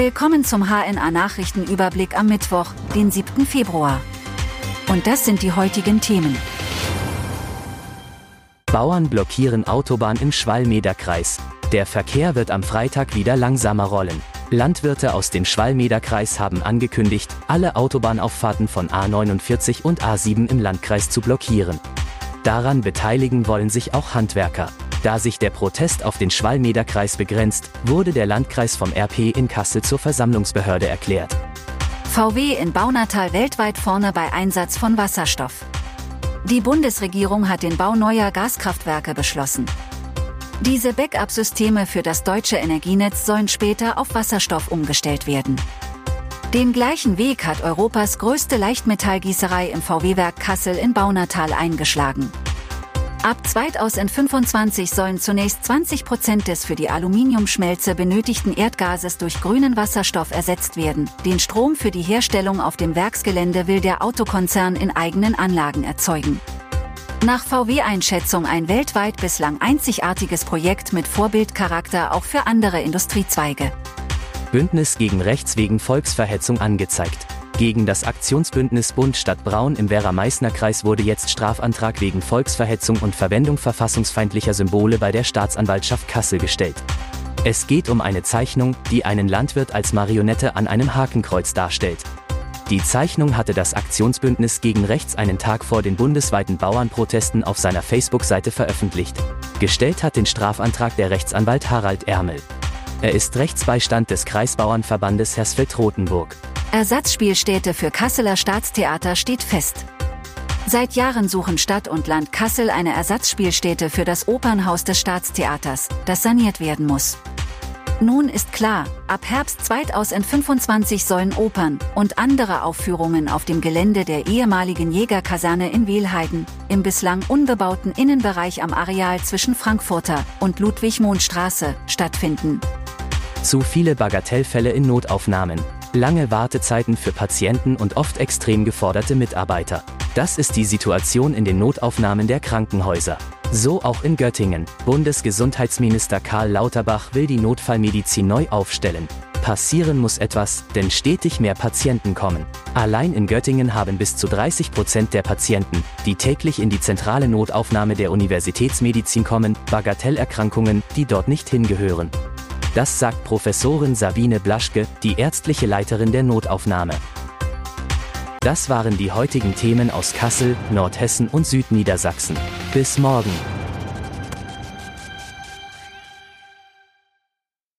Willkommen zum HNA Nachrichtenüberblick am Mittwoch, den 7. Februar. Und das sind die heutigen Themen. Bauern blockieren Autobahn im Schwalmederkreis. Der Verkehr wird am Freitag wieder langsamer rollen. Landwirte aus dem Schwalmederkreis haben angekündigt, alle Autobahnauffahrten von A49 und A7 im Landkreis zu blockieren. Daran beteiligen wollen sich auch Handwerker. Da sich der Protest auf den Schwalmederkreis begrenzt, wurde der Landkreis vom RP in Kassel zur Versammlungsbehörde erklärt. VW in Baunatal weltweit vorne bei Einsatz von Wasserstoff. Die Bundesregierung hat den Bau neuer Gaskraftwerke beschlossen. Diese Backup-Systeme für das deutsche Energienetz sollen später auf Wasserstoff umgestellt werden. Den gleichen Weg hat Europas größte Leichtmetallgießerei im VW-Werk Kassel in Baunatal eingeschlagen. Ab 2025 sollen zunächst 20 Prozent des für die Aluminiumschmelze benötigten Erdgases durch grünen Wasserstoff ersetzt werden. Den Strom für die Herstellung auf dem Werksgelände will der Autokonzern in eigenen Anlagen erzeugen. Nach VW-Einschätzung ein weltweit bislang einzigartiges Projekt mit Vorbildcharakter auch für andere Industriezweige. Bündnis gegen Rechts wegen Volksverhetzung angezeigt. Gegen das Aktionsbündnis Bund Stadt Braun im Werra-Meißner-Kreis wurde jetzt Strafantrag wegen Volksverhetzung und Verwendung verfassungsfeindlicher Symbole bei der Staatsanwaltschaft Kassel gestellt. Es geht um eine Zeichnung, die einen Landwirt als Marionette an einem Hakenkreuz darstellt. Die Zeichnung hatte das Aktionsbündnis gegen Rechts einen Tag vor den bundesweiten Bauernprotesten auf seiner Facebook-Seite veröffentlicht. Gestellt hat den Strafantrag der Rechtsanwalt Harald Ermel. Er ist Rechtsbeistand des Kreisbauernverbandes Hersfeld-Rotenburg. Ersatzspielstätte für Kasseler Staatstheater steht fest. Seit Jahren suchen Stadt und Land Kassel eine Ersatzspielstätte für das Opernhaus des Staatstheaters, das saniert werden muss. Nun ist klar, ab Herbst 2025 sollen Opern und andere Aufführungen auf dem Gelände der ehemaligen Jägerkaserne in Wehlheiden, im bislang unbebauten Innenbereich am Areal zwischen Frankfurter und Ludwig-Mohn-Straße, stattfinden. Zu viele Bagatellfälle in Notaufnahmen, lange Wartezeiten für Patienten und oft extrem geforderte Mitarbeiter. Das ist die Situation in den Notaufnahmen der Krankenhäuser. So auch in Göttingen. Bundesgesundheitsminister Karl Lauterbach will die Notfallmedizin neu aufstellen. Passieren muss etwas, denn stetig mehr Patienten kommen. Allein in Göttingen haben bis zu 30 Prozent der Patienten, die täglich in die zentrale Notaufnahme der Universitätsmedizin kommen, Bagatellerkrankungen, die dort nicht hingehören. Das sagt Professorin Sabine Blaschke, die ärztliche Leiterin der Notaufnahme. Das waren die heutigen Themen aus Kassel, Nordhessen und Südniedersachsen. Bis morgen.